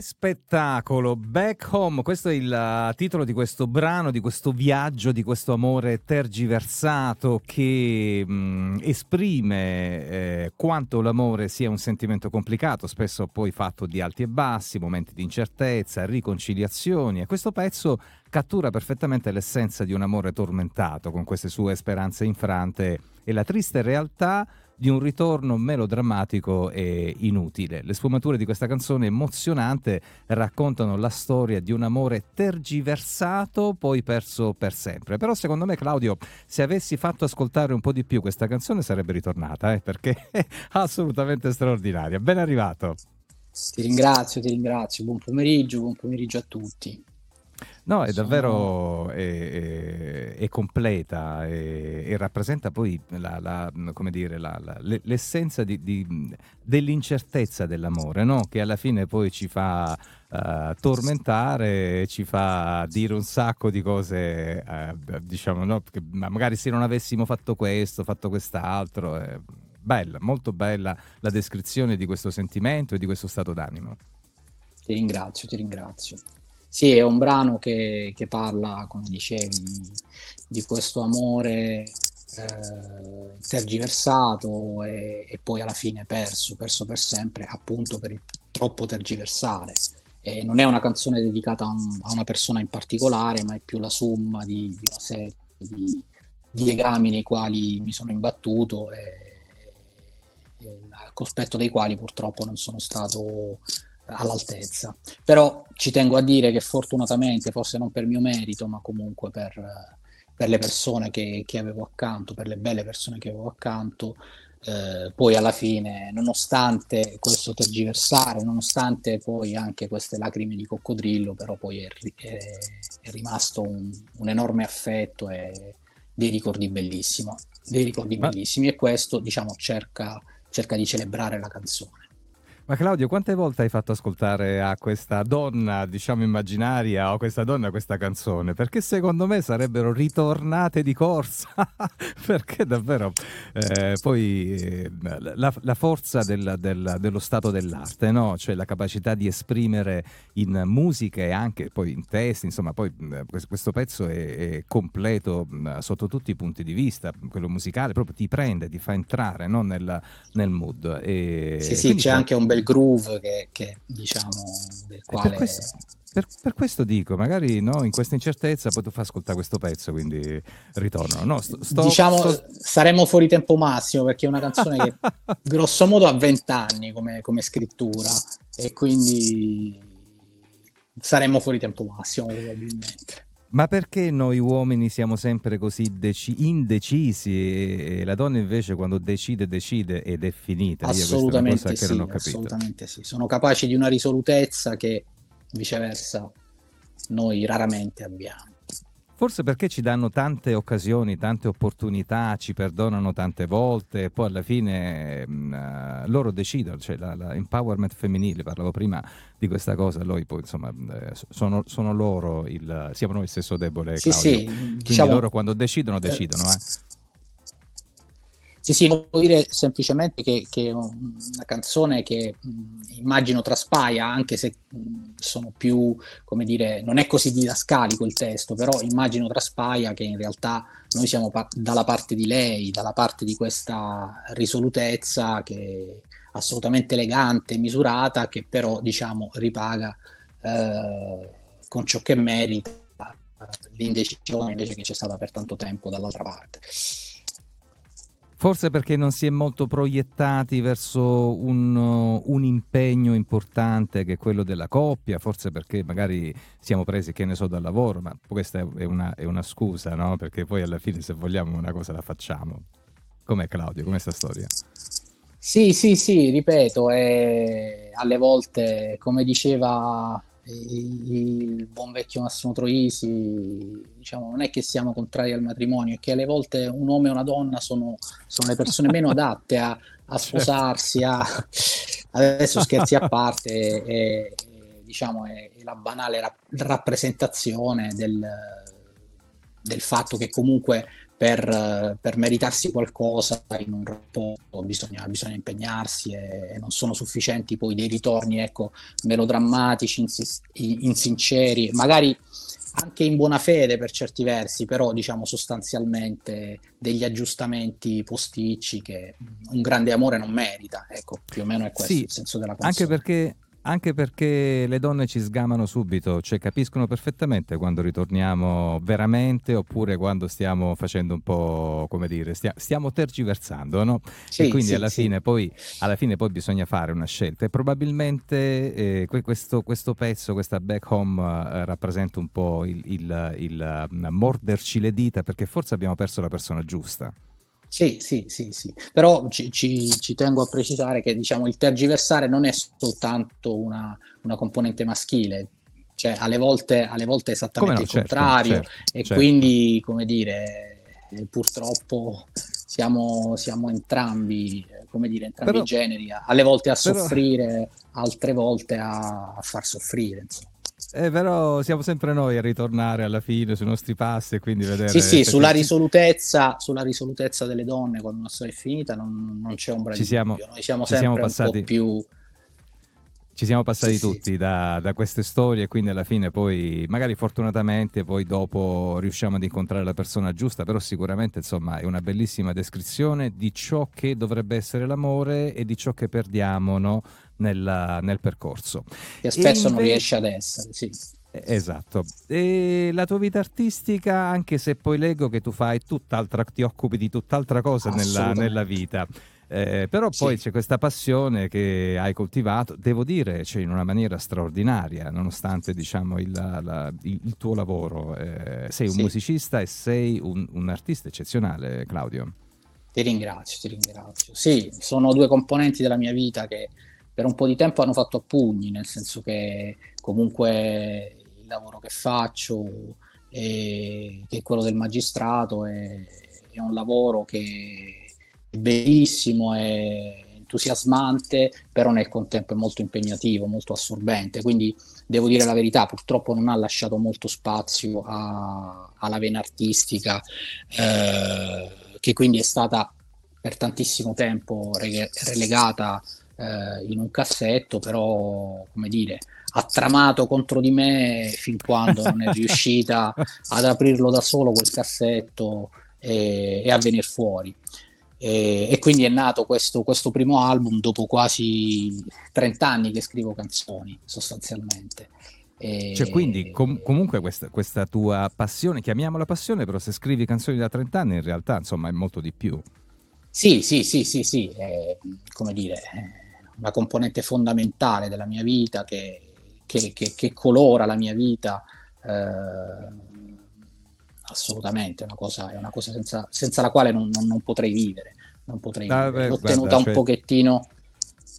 Spettacolo! Back Home, questo è il uh, titolo di questo brano, di questo viaggio, di questo amore tergiversato che mh, mm, esprime eh, quanto l'amore sia un sentimento complicato, spesso poi fatto di alti e bassi, momenti di incertezza, riconciliazioni e questo pezzo cattura perfettamente l'essenza di un amore tormentato con queste sue speranze infrante e la triste realtà di un ritorno melodrammatico e inutile. Le sfumature di questa canzone emozionante raccontano la storia di un amore tergiversato, poi perso per sempre. Però secondo me, Claudio, se avessi fatto ascoltare un po' di più questa canzone sarebbe ritornata, eh, perché è assolutamente straordinaria. Ben arrivato. Ti ringrazio, ti ringrazio. Buon pomeriggio, buon pomeriggio a tutti. No, è davvero è, è, è completa e, e, rappresenta poi la, la, dire, la, l'essenza di, di, dell'incertezza dell'amore, no? che alla fine poi ci fa uh, tormentare, ci fa dire un sacco di cose, uh, diciamo, no? Che magari se non avessimo fatto questo, fatto quest'altro. È bella, molto bella la descrizione di questo sentimento e di questo stato d'animo. Ti ringrazio, ti ringrazio. Sì, è un brano che, che parla, come dicevi, di questo amore eh, tergiversato e, e, poi alla fine perso, perso per sempre, appunto per il troppo tergiversare. E non è una canzone dedicata a, un, a, una persona in particolare, ma è più la somma di, di una serie di, di, legami nei quali mi sono imbattuto e, e al cospetto dei quali purtroppo non sono stato all'altezza. Però ci tengo a dire che fortunatamente, forse non per mio merito, ma comunque per, per le persone che, che, avevo accanto, per le belle persone che avevo accanto, eh, poi alla fine, nonostante questo tergiversare, nonostante poi anche queste lacrime di coccodrillo, però poi è, è, è rimasto un, un, enorme affetto e dei ricordi bellissimi, dei ricordi bellissimi e questo diciamo cerca, cerca di celebrare la canzone. Ma Claudio, quante volte hai fatto ascoltare a questa donna, diciamo immaginaria, o a questa donna questa canzone? Perché secondo me sarebbero ritornate di corsa. Perché davvero eh, poi eh, la, la, forza del, del, dello stato dell'arte, no? cioè la capacità di esprimere in musica e anche poi in testi, insomma, poi questo pezzo è, è completo sotto tutti i punti di vista, quello musicale proprio ti prende, ti fa entrare no? nel, nel mood. E sì, sì, c'è anche un bel del groove che, che diciamo del quale... Per questo, per, per questo, dico, magari no, in questa incertezza poi tu fai ascoltare questo pezzo, quindi ritorno. No, sto, sto, diciamo, sto... saremo fuori tempo massimo perché è una canzone che grosso modo ha 20 anni come, come scrittura e quindi saremmo fuori tempo massimo probabilmente. Ma perché noi uomini siamo sempre così deci- indecisi e la donna invece quando decide decide ed è finita? Assolutamente sì, assolutamente sì. Sono capaci di una risolutezza che viceversa noi raramente abbiamo. Forse perché ci danno tante occasioni, tante opportunità, ci perdonano tante volte e poi alla fine mh, mm, eh, loro decidono, cioè l'empowerment femminile, parlavo prima di questa cosa, loro poi insomma eh, sono, sono, loro, il, siamo noi il stesso debole, sì, Claudio. Sì, Quindi diciamo, loro quando decidono, decidono. Eh. Sì, sì, devo dire semplicemente che, è una canzone che mh, immagino traspaia, anche se mh, sono più, come dire, non è così didascalico il testo, però immagino traspaia che in realtà noi siamo pa- dalla parte di lei, dalla parte di questa risolutezza che è assolutamente elegante, misurata, che però, diciamo, ripaga eh, con ciò che merita l'indecisione invece che c'è stata per tanto tempo dall'altra parte. Forse perché non si è molto proiettati verso un, un, impegno importante che è quello della coppia, forse perché magari siamo presi, che ne so, dal lavoro, ma questa è una, è una scusa, no? Perché poi alla fine se vogliamo una cosa la facciamo. Com'è Claudio? Com'è questa storia? Sì, sì, sì, ripeto, è, alle volte, come diceva il buon vecchio Massimo Troisi, diciamo, non è che siamo contrari al matrimonio, è che alle volte un uomo e una donna sono, sono le persone meno adatte a, a sposarsi, a, adesso scherzi a parte, è, è, diciamo, è, la banale rap- rappresentazione del, del fatto che comunque per, per, meritarsi qualcosa in un rapporto bisogna, bisogna impegnarsi e, e, non sono sufficienti poi dei ritorni ecco, melodrammatici, insis- insinceri, magari anche in buona fede per certi versi, però diciamo sostanzialmente degli aggiustamenti posticci che un grande amore non merita. Ecco, più o meno è questo sì, il senso della canzone. Anche perché anche perché le donne ci sgamano subito, cioè capiscono perfettamente quando ritorniamo veramente oppure quando stiamo facendo un po', come dire, stia, stiamo tergiversando, no? Sì, e quindi sì, alla, sì. Fine poi, alla, Fine poi, bisogna fare una scelta e probabilmente eh, questo, questo, pezzo, questa back home eh, rappresenta un po' il, il, il, il morderci le dita perché forse abbiamo perso la persona giusta. Sì, sì, sì, sì. Però ci, ci, ci, tengo a precisare che diciamo, il tergiversare non è soltanto una, una componente maschile, cioè alle volte, alle volte è esattamente no, il certo, contrario certo, e certo. quindi, come dire, eh, purtroppo siamo, siamo entrambi, come dire, entrambi però, i generi, alle volte a soffrire, però... altre volte a, a far soffrire. Insomma. Eh, però siamo sempre noi a ritornare alla fine sui nostri passi e quindi vedere... Sì, sì, sulla risolutezza, sulla risolutezza delle donne quando una storia è finita non, non c'è ombra ci di siamo, dubbio. Noi siamo sempre siamo passati, un po' più... Ci siamo passati sì, tutti sì. Da, da, queste storie quindi alla fine poi, magari fortunatamente, poi dopo riusciamo ad incontrare la persona giusta, però sicuramente insomma è una bellissima descrizione di ciò che dovrebbe essere l'amore e di ciò che perdiamo, no? nel, nel percorso. Che spesso invece... non riesce ad essere, sì. Eh, esatto. E la tua vita artistica, anche se poi leggo che tu fai tutt'altra, ti occupi di tutt'altra cosa nella, nella vita. Eh, però poi sì. c'è questa passione che hai coltivato, devo dire, cioè in una maniera straordinaria, nonostante diciamo, il, la, il, tuo lavoro. Eh, sei un sì. musicista e sei un, un, artista eccezionale, Claudio. Ti ringrazio, ti ringrazio. Sì, sono due componenti della mia vita che per un po' di tempo hanno fatto a pugni, nel senso che comunque il lavoro che faccio, è, che è quello del magistrato, è, è un lavoro che bellissimo, è entusiasmante, però nel contempo è molto impegnativo, molto assorbente. Quindi devo dire la verità, purtroppo non ha lasciato molto spazio a, alla vena artistica, eh, che quindi è stata per tantissimo tempo relegata eh, in un cassetto, però, come dire, ha tramato contro di me fin quando non è riuscita ad aprirlo da solo quel cassetto e, e a venire fuori. E, e, quindi è nato questo, questo, primo album dopo quasi 30 anni che scrivo canzoni, sostanzialmente. E... Cioè, quindi com- comunque questa, questa, tua passione, chiamiamola passione, però se scrivi canzoni da 30 anni in realtà insomma è molto di più. Sì, sì, sì, sì, sì, eh, come dire, una componente fondamentale della mia vita che, che, che, che colora la mia vita. Eh, assolutamente, è una cosa, è una cosa senza, senza, la quale non, non, non potrei vivere. Non potrei ah, vivere. L'ho guarda, tenuta un cioè... pochettino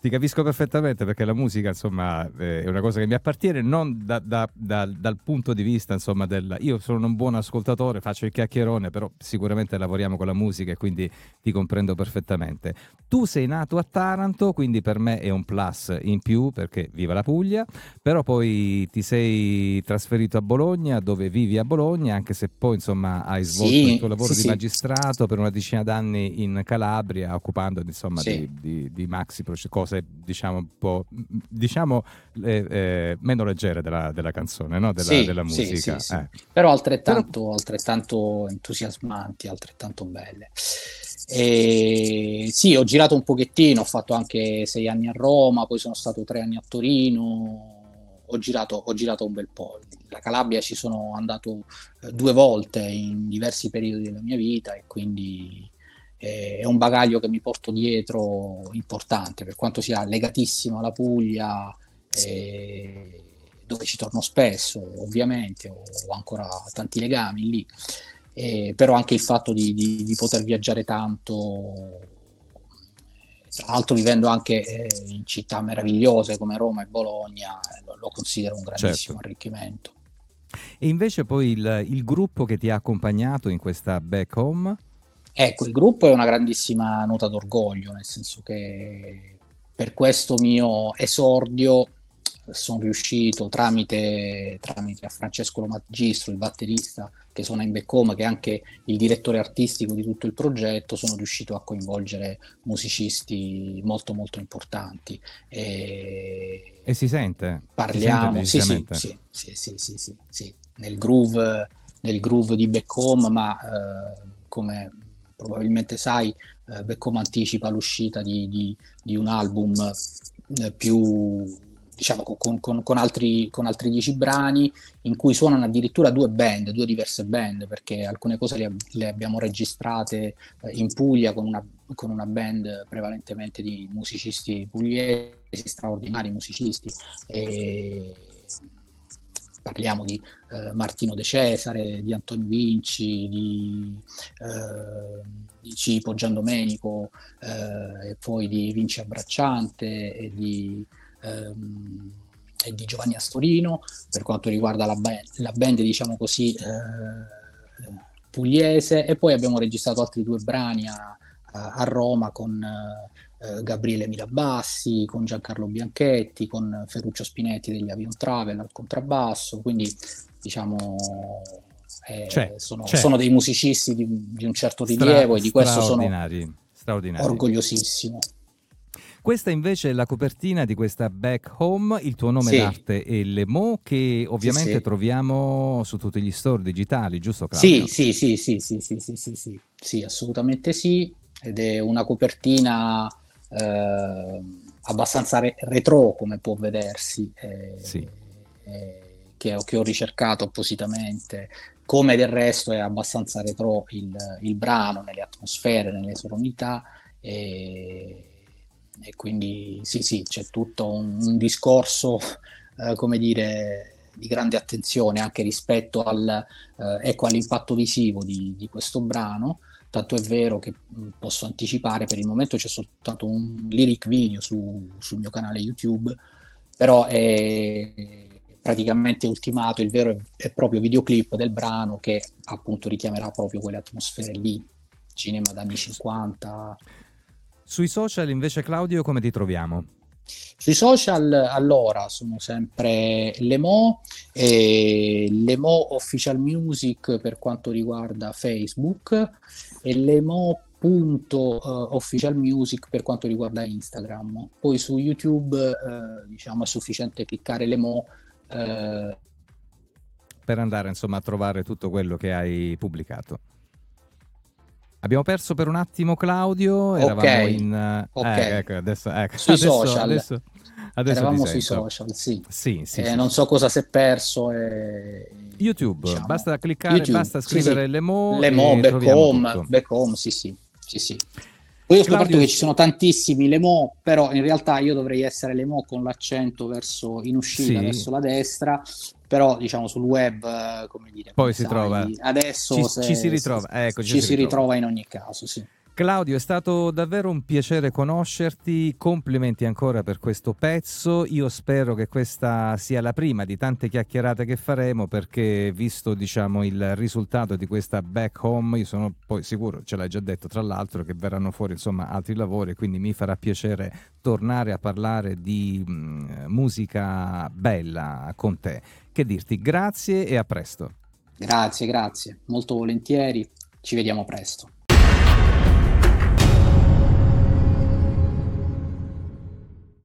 ti capisco perfettamente perché la musica, insomma, è una cosa che mi appartiene non da, da, da, dal punto di vista, insomma, del... Io sono un buon ascoltatore, faccio il chiacchierone, però sicuramente lavoriamo con la musica e quindi ti comprendo perfettamente. Tu sei nato a Taranto, quindi per me è un plus in più perché viva la Puglia, però poi ti sei trasferito a Bologna, dove vivi a Bologna, anche se poi, insomma, hai svolto sì, il tuo lavoro sì, di magistrato per una decina d'anni in Calabria, occupandoti, insomma, di, di, di maxi cose cose diciamo un po' diciamo eh, eh, meno leggere della, della canzone, no? della, sì, della musica. Sì, sì, eh. Però altrettanto, Però... altrettanto entusiasmanti, altrettanto belle. E sì, ho girato un pochettino, ho fatto anche sei anni a Roma, poi sono stato tre anni a Torino, ho girato, ho girato un bel po'. La Calabria ci sono andato eh, due volte in diversi periodi della mia vita e quindi è un bagaglio che mi porto dietro importante, per quanto sia legatissimo alla Puglia, eh, dove ci torno spesso, ovviamente, ho, ancora tanti legami lì, eh, però anche il fatto di, di, di, poter viaggiare tanto, tra l'altro vivendo anche eh, in città meravigliose come Roma e Bologna, lo, lo considero un grandissimo certo. arricchimento. E invece poi il, il gruppo che ti ha accompagnato in questa back home? Ecco, il gruppo è una grandissima nota d'orgoglio, nel senso che per questo mio esordio sono riuscito tramite, tramite a Francesco Magistro, il batterista che suona in back home, che è anche il direttore artistico di tutto il progetto, sono riuscito a coinvolgere musicisti molto molto importanti. E, e si sente? Parliamo, si sente sì, sì, sì, sì, sì, sì, nel groove, nel groove di back home, ma eh, come probabilmente sai, eh, back home anticipa l'uscita di, di, di un album eh, più diciamo, con, con, con, altri, con altri dieci brani in cui suonano addirittura due band, due diverse band, perché alcune cose le, le abbiamo registrate eh, in Puglia con una, con una, band prevalentemente di musicisti pugliesi, straordinari musicisti. E parliamo di eh, Martino De Cesare, di Antonio Vinci, di, eh, di Cipo Giandomenico, eh, e poi di Vinci Abbracciante e di ehm, e di Giovanni Astorino, per quanto riguarda la, band, la band diciamo così, eh, pugliese, e poi abbiamo registrato altri due brani a, a Roma con eh, Gabriele Mirabassi, con Giancarlo Bianchetti, con Ferruccio Spinetti degli Avion Travel al contrabbasso, quindi diciamo eh, c'è, sono, c'è. sono, dei musicisti di, di un certo rilievo Stra- e di questo sono orgogliosissimo. Questa invece è la copertina di questa Back Home, il tuo nome sì. d'arte è Lemo, che ovviamente sì, sì. troviamo su tutti gli store digitali, giusto Claudio? Sì, sì, sì, sì, sì, sì, sì, sì, sì, assolutamente sì, ed è una copertina eh, abbastanza re- retro come può vedersi, eh, sì. eh, che, ho, che, ho ricercato appositamente, come del resto è abbastanza retro il, il brano, nelle atmosfere, nelle sonorità. E, e quindi sì, sì, c'è tutto un, un discorso, eh, come dire, di grande attenzione anche rispetto al, eh, ecco, all'impatto visivo di, di, questo brano. Tanto è vero che mh, posso anticipare, per il momento c'è soltanto un lyric video su, sul mio canale YouTube, però è praticamente ultimato. Il vero e proprio videoclip del brano che appunto richiamerà proprio quelle atmosfere lì, cinema d'anni 50, sui social invece Claudio come ti troviamo? Sui social allora sono sempre Lemo e Lemo Official Music per quanto riguarda Facebook e Lemo punto uh, per quanto riguarda Instagram. Poi su YouTube uh, diciamo è sufficiente cliccare Lemo uh, per andare insomma a trovare tutto quello che hai pubblicato Abbiamo perso per un attimo Claudio, eravamo okay. in... Okay. Eh, ecco, adesso, ecco. Sui adesso, social. Adesso, adesso eravamo sui social, sì. sì, sì, eh, sì non so cosa si è perso. Eh, YouTube, diciamo. basta cliccare, YouTube. basta scrivere Le Mo. Le Mo, back home, back home, sì, sì. sì, sì. Poi ho scoperto Claudio... che ci sono tantissimi Lemo, però in realtà io dovrei essere Lemo con l'accento verso in uscita, sì. verso la destra, però diciamo sul web come dire poi si sai, trova adesso ci, ci si ritrova ecco, ci, ci, si, ritrova. ritrova in ogni caso sì Claudio, è stato davvero un piacere conoscerti, complimenti ancora per questo pezzo, io spero che questa sia la prima di tante chiacchierate che faremo perché visto diciamo, il risultato di questa back home, io sono poi sicuro, ce l'hai già detto tra l'altro, che verranno fuori insomma altri lavori, quindi mi farà piacere tornare a parlare di mm, musica bella con te. Che dirti, grazie e a presto. Grazie, grazie, molto volentieri, ci vediamo presto.